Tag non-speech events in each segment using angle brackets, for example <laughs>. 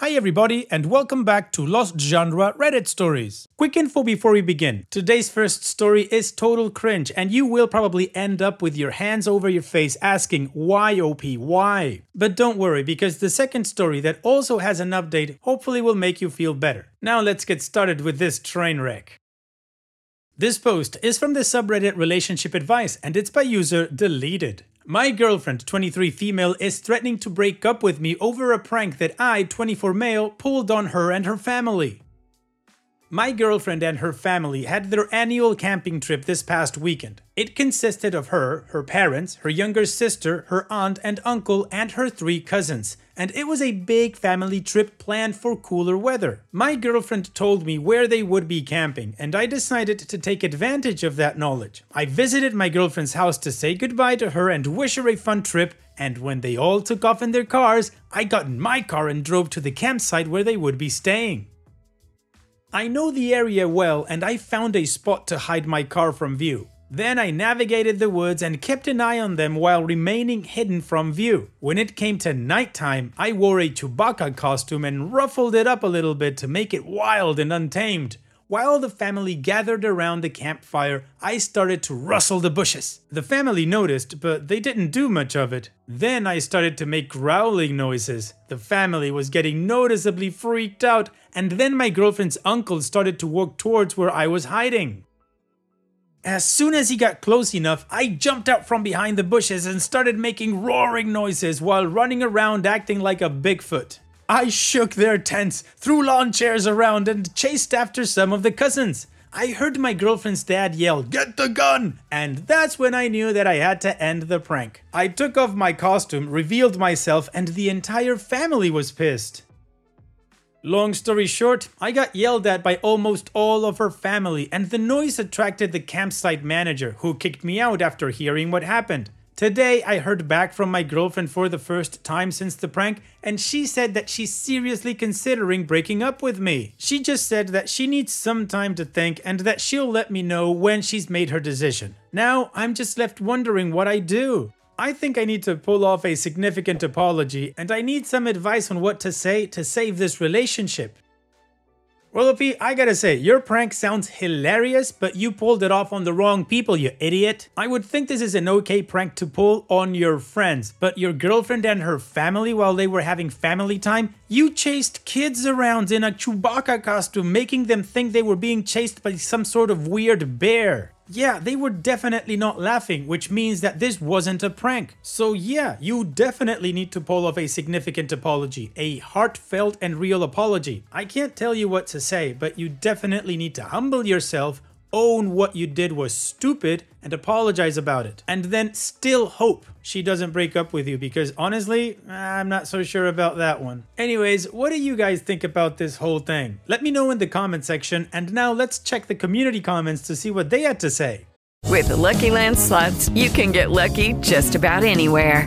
Hi, everybody, and welcome back to Lost Genre Reddit Stories. Quick info before we begin. Today's first story is total cringe, and you will probably end up with your hands over your face asking, why, OP, why? But don't worry, because the second story that also has an update hopefully will make you feel better. Now let's get started with this train wreck. This post is from the subreddit Relationship Advice, and it's by user Deleted. My girlfriend, 23 female, is threatening to break up with me over a prank that I, 24 male, pulled on her and her family. My girlfriend and her family had their annual camping trip this past weekend. It consisted of her, her parents, her younger sister, her aunt and uncle, and her three cousins. And it was a big family trip planned for cooler weather. My girlfriend told me where they would be camping, and I decided to take advantage of that knowledge. I visited my girlfriend's house to say goodbye to her and wish her a fun trip, and when they all took off in their cars, I got in my car and drove to the campsite where they would be staying. I know the area well and I found a spot to hide my car from view. Then I navigated the woods and kept an eye on them while remaining hidden from view. When it came to nighttime, I wore a Chewbacca costume and ruffled it up a little bit to make it wild and untamed. While the family gathered around the campfire, I started to rustle the bushes. The family noticed, but they didn't do much of it. Then I started to make growling noises. The family was getting noticeably freaked out, and then my girlfriend's uncle started to walk towards where I was hiding. As soon as he got close enough, I jumped out from behind the bushes and started making roaring noises while running around acting like a Bigfoot. I shook their tents, threw lawn chairs around, and chased after some of the cousins. I heard my girlfriend's dad yell, Get the gun! And that's when I knew that I had to end the prank. I took off my costume, revealed myself, and the entire family was pissed. Long story short, I got yelled at by almost all of her family, and the noise attracted the campsite manager, who kicked me out after hearing what happened. Today, I heard back from my girlfriend for the first time since the prank, and she said that she's seriously considering breaking up with me. She just said that she needs some time to think and that she'll let me know when she's made her decision. Now, I'm just left wondering what I do. I think I need to pull off a significant apology, and I need some advice on what to say to save this relationship. Well, I gotta say, your prank sounds hilarious, but you pulled it off on the wrong people, you idiot. I would think this is an okay prank to pull on your friends, but your girlfriend and her family while they were having family time, you chased kids around in a Chewbacca costume, making them think they were being chased by some sort of weird bear. Yeah, they were definitely not laughing, which means that this wasn't a prank. So yeah, you definitely need to pull off a significant apology, a heartfelt and real apology. I can't tell you what to say, but you definitely need to humble yourself, own what you did was stupid, and apologize about it. And then still hope she doesn't break up with you because honestly, I'm not so sure about that one. Anyways, what do you guys think about this whole thing? Let me know in the comment section, and now let's check the community comments to see what they had to say. With the Lucky Land slots, you can get lucky just about anywhere.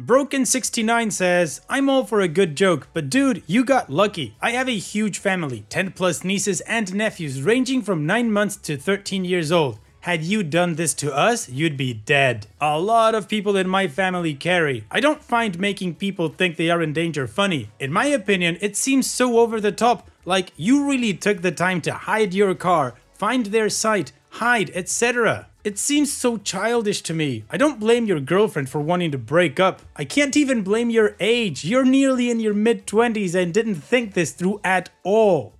Broken69 says, I'm all for a good joke, but dude, you got lucky. I have a huge family, 10 plus nieces and nephews ranging from 9 months to 13 years old. Had you done this to us, you'd be dead. A lot of people in my family carry. I don't find making people think they are in danger funny. In my opinion, it seems so over the top, like you really took the time to hide your car, find their site, hide, etc. It seems so childish to me. I don't blame your girlfriend for wanting to break up. I can't even blame your age. You're nearly in your mid 20s and didn't think this through at all.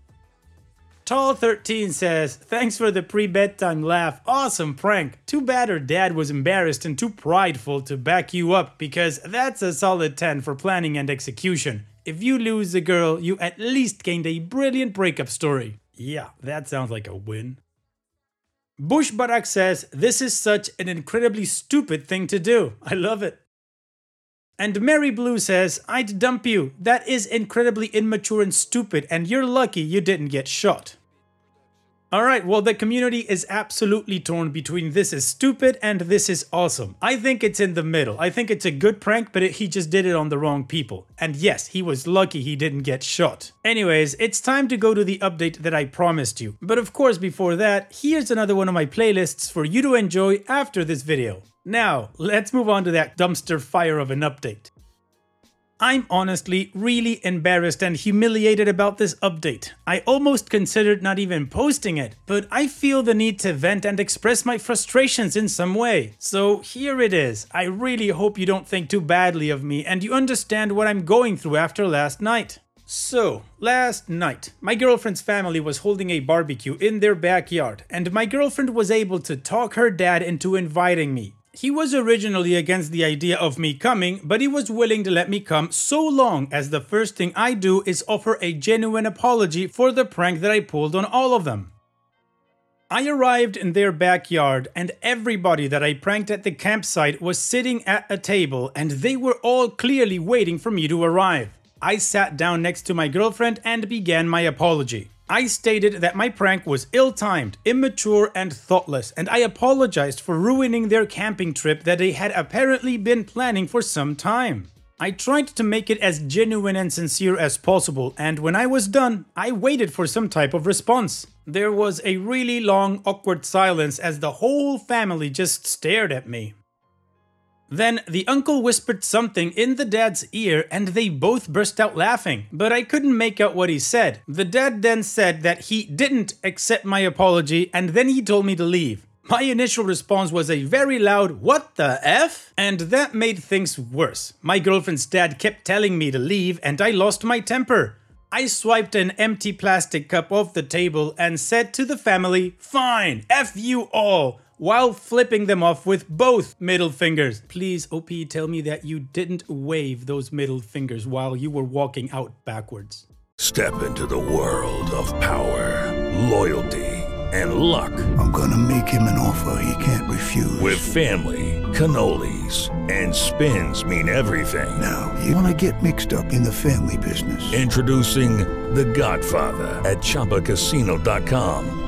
Tall13 says, Thanks for the pre bedtime laugh. Awesome prank. Too bad her dad was embarrassed and too prideful to back you up because that's a solid 10 for planning and execution. If you lose the girl, you at least gained a brilliant breakup story. Yeah, that sounds like a win. Bush Barak says, This is such an incredibly stupid thing to do. I love it. And Mary Blue says, I'd dump you. That is incredibly immature and stupid, and you're lucky you didn't get shot. Alright, well, the community is absolutely torn between this is stupid and this is awesome. I think it's in the middle. I think it's a good prank, but it, he just did it on the wrong people. And yes, he was lucky he didn't get shot. Anyways, it's time to go to the update that I promised you. But of course, before that, here's another one of my playlists for you to enjoy after this video. Now, let's move on to that dumpster fire of an update. I'm honestly really embarrassed and humiliated about this update. I almost considered not even posting it, but I feel the need to vent and express my frustrations in some way. So here it is. I really hope you don't think too badly of me and you understand what I'm going through after last night. So, last night, my girlfriend's family was holding a barbecue in their backyard, and my girlfriend was able to talk her dad into inviting me. He was originally against the idea of me coming, but he was willing to let me come so long as the first thing I do is offer a genuine apology for the prank that I pulled on all of them. I arrived in their backyard and everybody that I pranked at the campsite was sitting at a table and they were all clearly waiting for me to arrive. I sat down next to my girlfriend and began my apology. I stated that my prank was ill timed, immature, and thoughtless, and I apologized for ruining their camping trip that they had apparently been planning for some time. I tried to make it as genuine and sincere as possible, and when I was done, I waited for some type of response. There was a really long, awkward silence as the whole family just stared at me. Then the uncle whispered something in the dad's ear and they both burst out laughing, but I couldn't make out what he said. The dad then said that he didn't accept my apology and then he told me to leave. My initial response was a very loud, what the F? And that made things worse. My girlfriend's dad kept telling me to leave and I lost my temper. I swiped an empty plastic cup off the table and said to the family, Fine, F you all while flipping them off with both middle fingers. Please, OP, tell me that you didn't wave those middle fingers while you were walking out backwards. Step into the world of power, loyalty, and luck. I'm gonna make him an offer he can't refuse. With family, cannolis, and spins mean everything. Now, you wanna get mixed up in the family business. Introducing The Godfather at ChumbaCasino.com.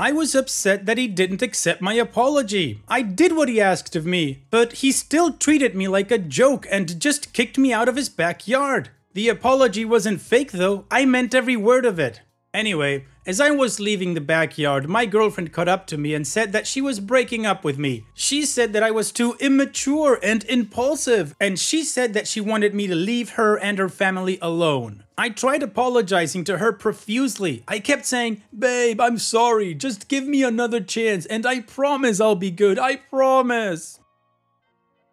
I was upset that he didn't accept my apology. I did what he asked of me, but he still treated me like a joke and just kicked me out of his backyard. The apology wasn't fake though, I meant every word of it. Anyway, as I was leaving the backyard, my girlfriend caught up to me and said that she was breaking up with me. She said that I was too immature and impulsive, and she said that she wanted me to leave her and her family alone. I tried apologizing to her profusely. I kept saying, Babe, I'm sorry, just give me another chance, and I promise I'll be good, I promise.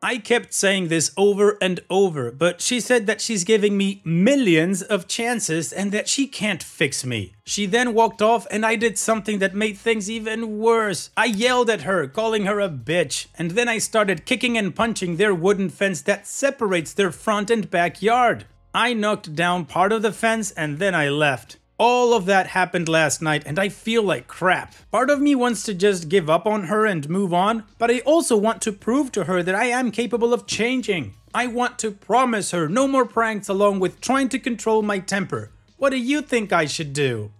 I kept saying this over and over, but she said that she's giving me millions of chances and that she can't fix me. She then walked off and I did something that made things even worse. I yelled at her, calling her a bitch, and then I started kicking and punching their wooden fence that separates their front and backyard. I knocked down part of the fence and then I left. All of that happened last night and I feel like crap. Part of me wants to just give up on her and move on, but I also want to prove to her that I am capable of changing. I want to promise her no more pranks along with trying to control my temper. What do you think I should do?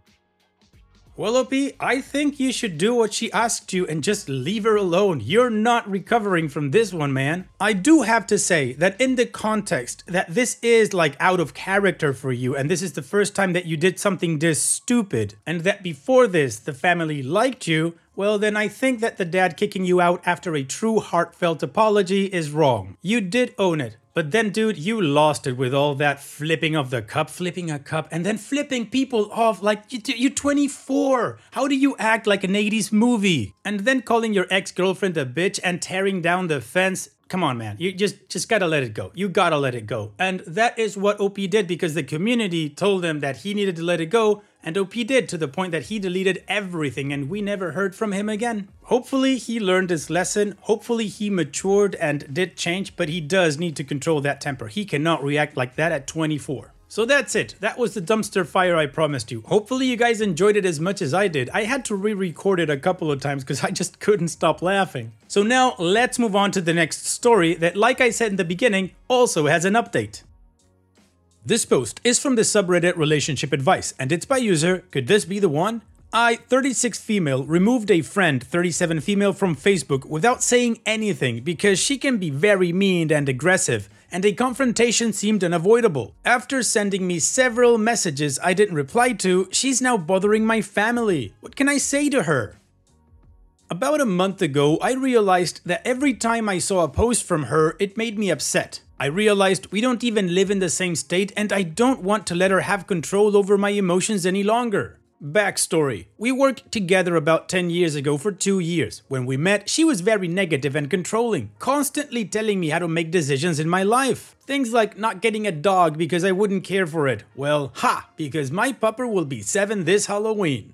Well, OP, I think you should do what she asked you and just leave her alone. You're not recovering from this one, man. I do have to say that in the context that this is like out of character for you and this is the first time that you did something this stupid and that before this the family liked you, well, then I think that the dad kicking you out after a true heartfelt apology is wrong. You did own it. But then, dude, you lost it with all that flipping of the cup, flipping a cup, and then flipping people off like you, you're 24. How do you act like an 80s movie? And then calling your ex girlfriend a bitch and tearing down the fence. Come on, man. You just just gotta let it go. You gotta let it go. And that is what OP did because the community told him that he needed to let it go, and OP did to the point that he deleted everything and we never heard from him again. Hopefully he learned his lesson. Hopefully he matured and did change, but he does need to control that temper. He cannot react like that at 24. So that's it. That was the dumpster fire I promised you. Hopefully you guys enjoyed it as much as I did. I had to re-record it a couple of times because I just <laughs> couldn't stop laughing. So now let's move on to the next story that, like I said in the beginning, also has an update. This post is from the subreddit Relationship Advice, and it's by user Could This Be the One? I, 36 female, removed a friend, 37 female, from Facebook without saying anything because she can be very mean and aggressive, and a confrontation seemed unavoidable. After sending me several messages I didn't reply to, she's now bothering my family. What can I say to her? About a month ago, I realized that every time I saw a post from her, it made me upset. I realized we don't even live in the same state and I don't want to let her have control over my emotions any longer. Backstory We worked together about 10 years ago for two years. When we met, she was very negative and controlling, constantly telling me how to make decisions in my life. Things like not getting a dog because I wouldn't care for it. Well, ha, because my pupper will be 7 this Halloween.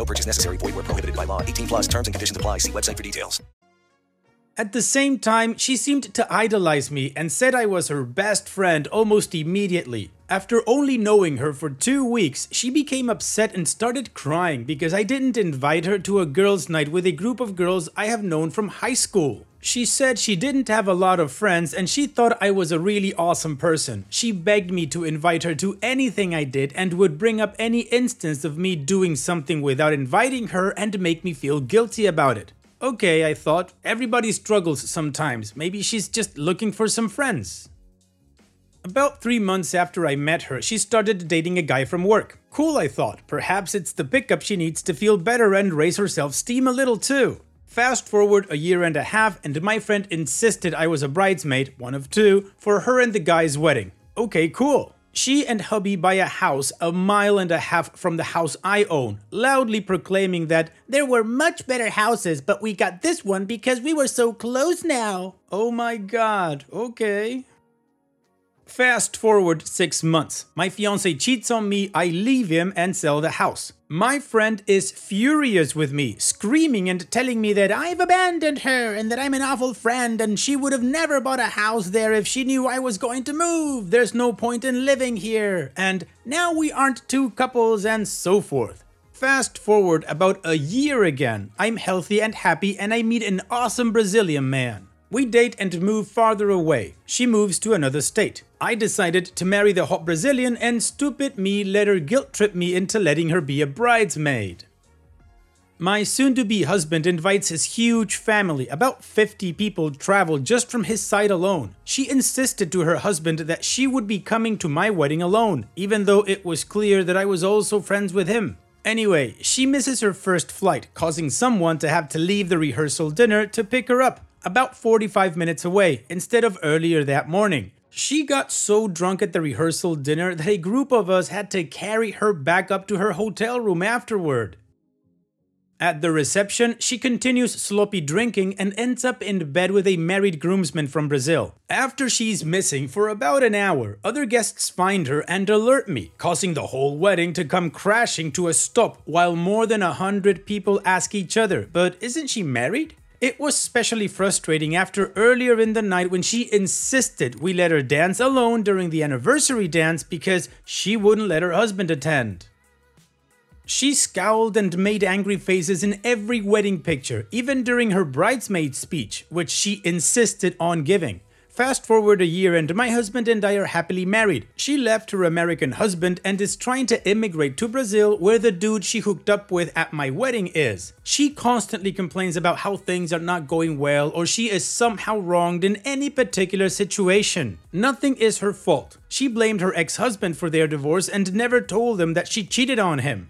No purchase necessary. Void where prohibited by law. 18 plus terms and conditions apply. See website for details. At the same time, she seemed to idolize me and said I was her best friend almost immediately. After only knowing her for two weeks, she became upset and started crying because I didn't invite her to a girls' night with a group of girls I have known from high school. She said she didn't have a lot of friends and she thought I was a really awesome person. She begged me to invite her to anything I did and would bring up any instance of me doing something without inviting her and make me feel guilty about it. Okay, I thought, everybody struggles sometimes. Maybe she's just looking for some friends. About three months after I met her, she started dating a guy from work. Cool, I thought. Perhaps it's the pickup she needs to feel better and raise her self esteem a little too. Fast forward a year and a half, and my friend insisted I was a bridesmaid, one of two, for her and the guy's wedding. Okay, cool. She and hubby buy a house a mile and a half from the house I own, loudly proclaiming that there were much better houses, but we got this one because we were so close now. Oh my god, okay. Fast forward six months. My fiance cheats on me, I leave him and sell the house. My friend is furious with me, screaming and telling me that I've abandoned her and that I'm an awful friend and she would have never bought a house there if she knew I was going to move. There's no point in living here. And now we aren't two couples and so forth. Fast forward about a year again. I'm healthy and happy and I meet an awesome Brazilian man. We date and move farther away. She moves to another state. I decided to marry the hot Brazilian and stupid me let her guilt trip me into letting her be a bridesmaid. My soon to be husband invites his huge family. About 50 people traveled just from his side alone. She insisted to her husband that she would be coming to my wedding alone, even though it was clear that I was also friends with him. Anyway, she misses her first flight, causing someone to have to leave the rehearsal dinner to pick her up, about 45 minutes away, instead of earlier that morning. She got so drunk at the rehearsal dinner that a group of us had to carry her back up to her hotel room afterward. At the reception, she continues sloppy drinking and ends up in bed with a married groomsman from Brazil. After she's missing for about an hour, other guests find her and alert me, causing the whole wedding to come crashing to a stop while more than a hundred people ask each other, but isn't she married? It was especially frustrating after earlier in the night when she insisted we let her dance alone during the anniversary dance because she wouldn't let her husband attend. She scowled and made angry faces in every wedding picture, even during her bridesmaid speech, which she insisted on giving. Fast forward a year and my husband and I are happily married. She left her American husband and is trying to immigrate to Brazil where the dude she hooked up with at my wedding is. She constantly complains about how things are not going well or she is somehow wronged in any particular situation. Nothing is her fault. She blamed her ex-husband for their divorce and never told him that she cheated on him.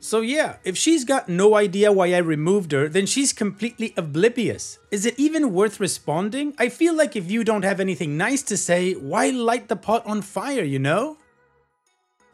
So yeah, if she's got no idea why I removed her, then she's completely oblivious. Is it even worth responding? I feel like if you don't have anything nice to say, why light the pot on fire, you know?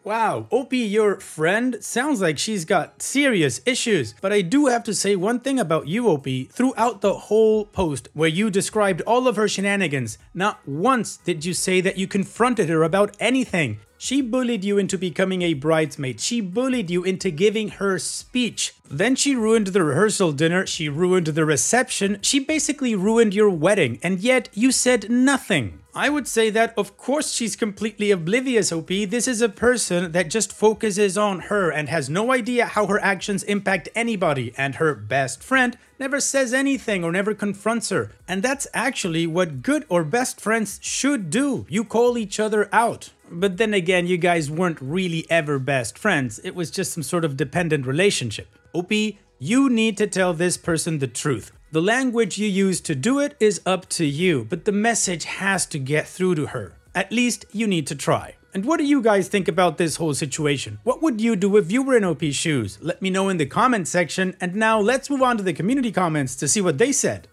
Wow, OP, your friend sounds like she's got serious issues. But I do have to say one thing about you, OP. Throughout the whole post where you described all of her shenanigans, not once did you say that you confronted her about anything. She bullied you into becoming a bridesmaid. She bullied you into giving her speech. Then she ruined the rehearsal dinner. She ruined the reception. She basically ruined your wedding. And yet you said nothing. I would say that, of course, she's completely oblivious, OP. This is a person that just focuses on her and has no idea how her actions impact anybody. And her best friend never says anything or never confronts her. And that's actually what good or best friends should do. You call each other out. But then again, you guys weren't really ever best friends. It was just some sort of dependent relationship. OP, you need to tell this person the truth. The language you use to do it is up to you, but the message has to get through to her. At least you need to try. And what do you guys think about this whole situation? What would you do if you were in OP's shoes? Let me know in the comment section. And now let's move on to the community comments to see what they said.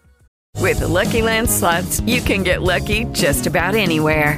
With the Lucky Land slots, you can get lucky just about anywhere.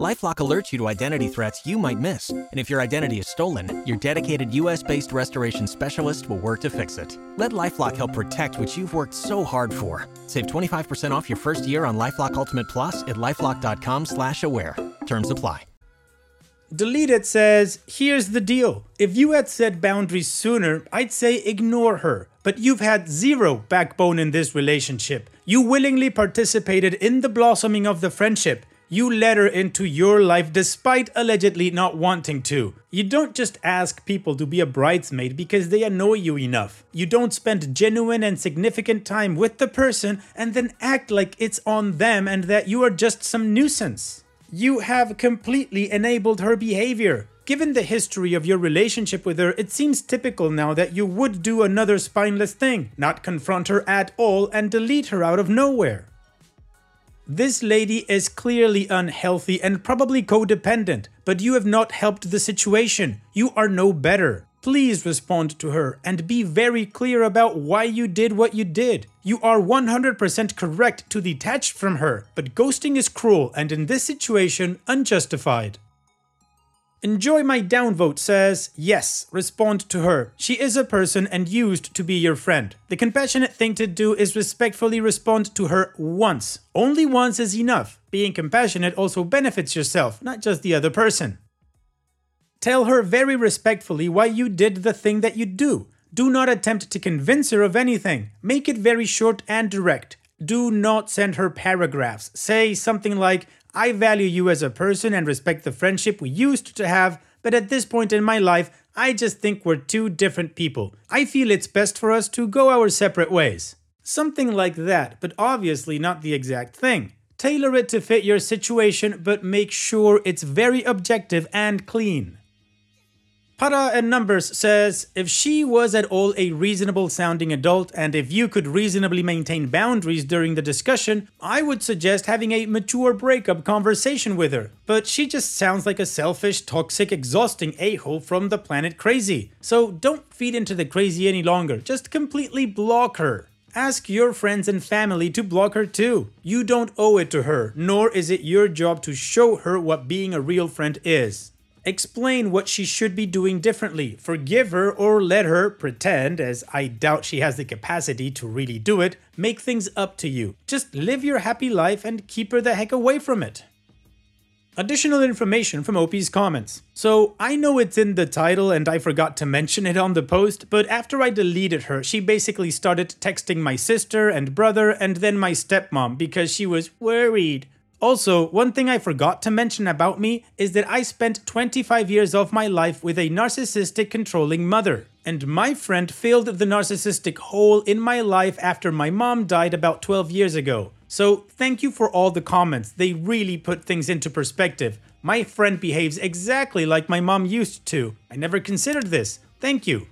LifeLock alerts you to identity threats you might miss, and if your identity is stolen, your dedicated U.S.-based restoration specialist will work to fix it. Let LifeLock help protect what you've worked so hard for. Save 25% off your first year on LifeLock Ultimate Plus at lifeLock.com/slash-aware. Terms apply. Deleted says, Here's the deal. If you had set boundaries sooner, I'd say ignore her. But you've had zero backbone in this relationship. You willingly participated in the blossoming of the friendship. You let her into your life despite allegedly not wanting to. You don't just ask people to be a bridesmaid because they annoy you enough. You don't spend genuine and significant time with the person and then act like it's on them and that you are just some nuisance. You have completely enabled her behavior. Given the history of your relationship with her, it seems typical now that you would do another spineless thing, not confront her at all and delete her out of nowhere. This lady is clearly unhealthy and probably codependent, but you have not helped the situation. You are no better. Please respond to her and be very clear about why you did what you did. You are 100% correct to detach from her, but ghosting is cruel and in this situation, unjustified. Enjoy My Downvote says, Yes, respond to her. She is a person and used to be your friend. The compassionate thing to do is respectfully respond to her once. Only once is enough. Being compassionate also benefits yourself, not just the other person. Tell her very respectfully why you did the thing that you do. Do not attempt to convince her of anything. Make it very short and direct. Do not send her paragraphs. Say something like, I value you as a person and respect the friendship we used to have, but at this point in my life, I just think we're two different people. I feel it's best for us to go our separate ways. Something like that, but obviously not the exact thing. Tailor it to fit your situation, but make sure it's very objective and clean. Para and Numbers says, if she was at all a reasonable sounding adult and if you could reasonably maintain boundaries during the discussion, I would suggest having a mature breakup conversation with her. But she just sounds like a selfish, toxic, exhausting a-hole from the planet crazy. So don't feed into the crazy any longer, just completely block her. Ask your friends and family to block her too. You don't owe it to her, nor is it your job to show her what being a real friend is. Explain what she should be doing differently. Forgive her or let her pretend, as I doubt she has the capacity to really do it, make things up to you. Just live your happy life and keep her the heck away from it. Additional information from OP's comments. So, I know it's in the title and I forgot to mention it on the post, but after I deleted her, she basically started texting my sister and brother and then my stepmom because she was worried. Also, one thing I forgot to mention about me is that I spent 25 years of my life with a narcissistic controlling mother. And my friend filled the narcissistic hole in my life after my mom died about 12 years ago. So thank you for all the comments, they really put things into perspective. My friend behaves exactly like my mom used to. I never considered this. Thank you.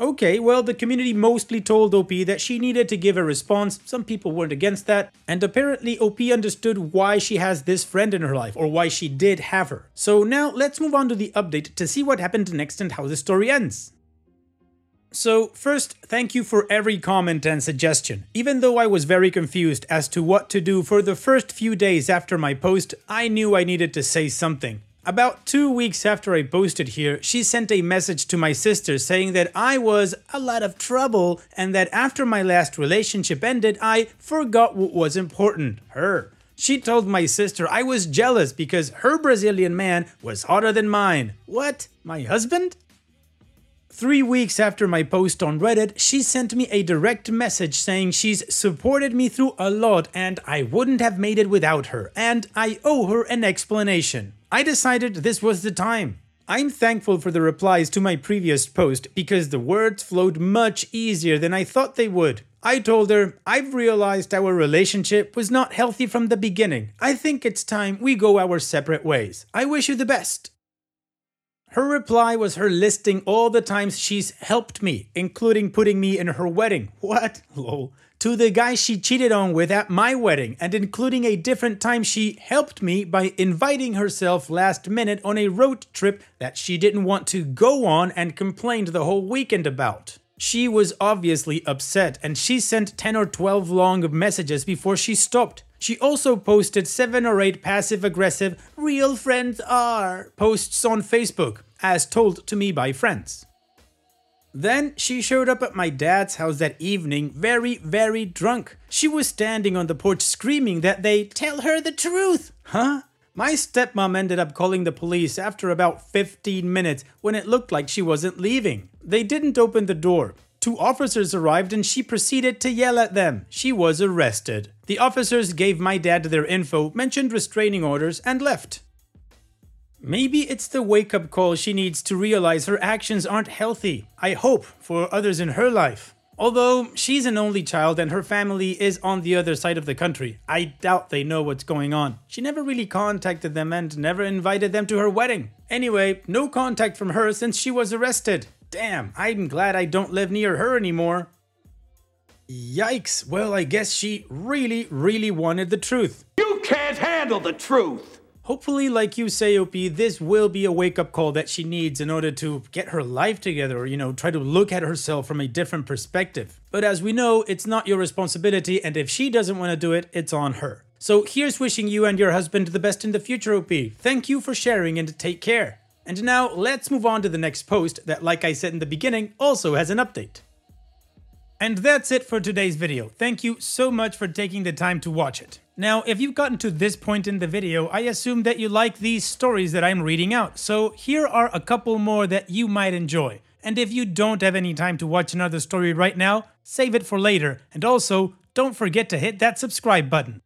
Okay, well, the community mostly told OP that she needed to give a response. Some people weren't against that. And apparently, OP understood why she has this friend in her life, or why she did have her. So now let's move on to the update to see what happened next and how the story ends. So, first, thank you for every comment and suggestion. Even though I was very confused as to what to do for the first few days after my post, I knew I needed to say something. About two weeks after I posted here, she sent a message to my sister saying that I was a lot of trouble and that after my last relationship ended, I forgot what was important her. She told my sister I was jealous because her Brazilian man was hotter than mine. What? My husband? Three weeks after my post on Reddit, she sent me a direct message saying she's supported me through a lot and I wouldn't have made it without her, and I owe her an explanation. I decided this was the time. I'm thankful for the replies to my previous post because the words flowed much easier than I thought they would. I told her, I've realized our relationship was not healthy from the beginning. I think it's time we go our separate ways. I wish you the best. Her reply was her listing all the times she's helped me, including putting me in her wedding. <laughs> What? Lol to the guy she cheated on with at my wedding, and including a different time she helped me by inviting herself last minute on a road trip that she didn't want to go on and complained the whole weekend about. She was obviously upset and she sent 10 or 12 long messages before she stopped. She also posted 7 or 8 passive aggressive, real friends are posts on Facebook, as told to me by friends. Then she showed up at my dad's house that evening, very, very drunk. She was standing on the porch screaming that they tell her the truth. Huh? My stepmom ended up calling the police after about 15 minutes when it looked like she wasn't leaving. They didn't open the door. Two officers arrived and she proceeded to yell at them. She was arrested. The officers gave my dad their info, mentioned restraining orders, and left. Maybe it's the wake up call she needs to realize her actions aren't healthy. I hope for others in her life. Although she's an only child and her family is on the other side of the country, I doubt they know what's going on. She never really contacted them and never invited them to her wedding. Anyway, no contact from her since she was arrested. Damn, I'm glad I don't live near her anymore. Yikes, well, I guess she really, really wanted the truth. You can't handle the truth! Hopefully, like you say, OP, this will be a wake up call that she needs in order to get her life together or, you know, try to look at herself from a different perspective. But as we know, it's not your responsibility, and if she doesn't want to do it, it's on her. So here's wishing you and your husband the best in the future, OP. Thank you for sharing and take care. And now let's move on to the next post that, like I said in the beginning, also has an update. And that's it for today's video. Thank you so much for taking the time to watch it. Now, if you've gotten to this point in the video, I assume that you like these stories that I'm reading out, so here are a couple more that you might enjoy. And if you don't have any time to watch another story right now, save it for later, and also, don't forget to hit that subscribe button.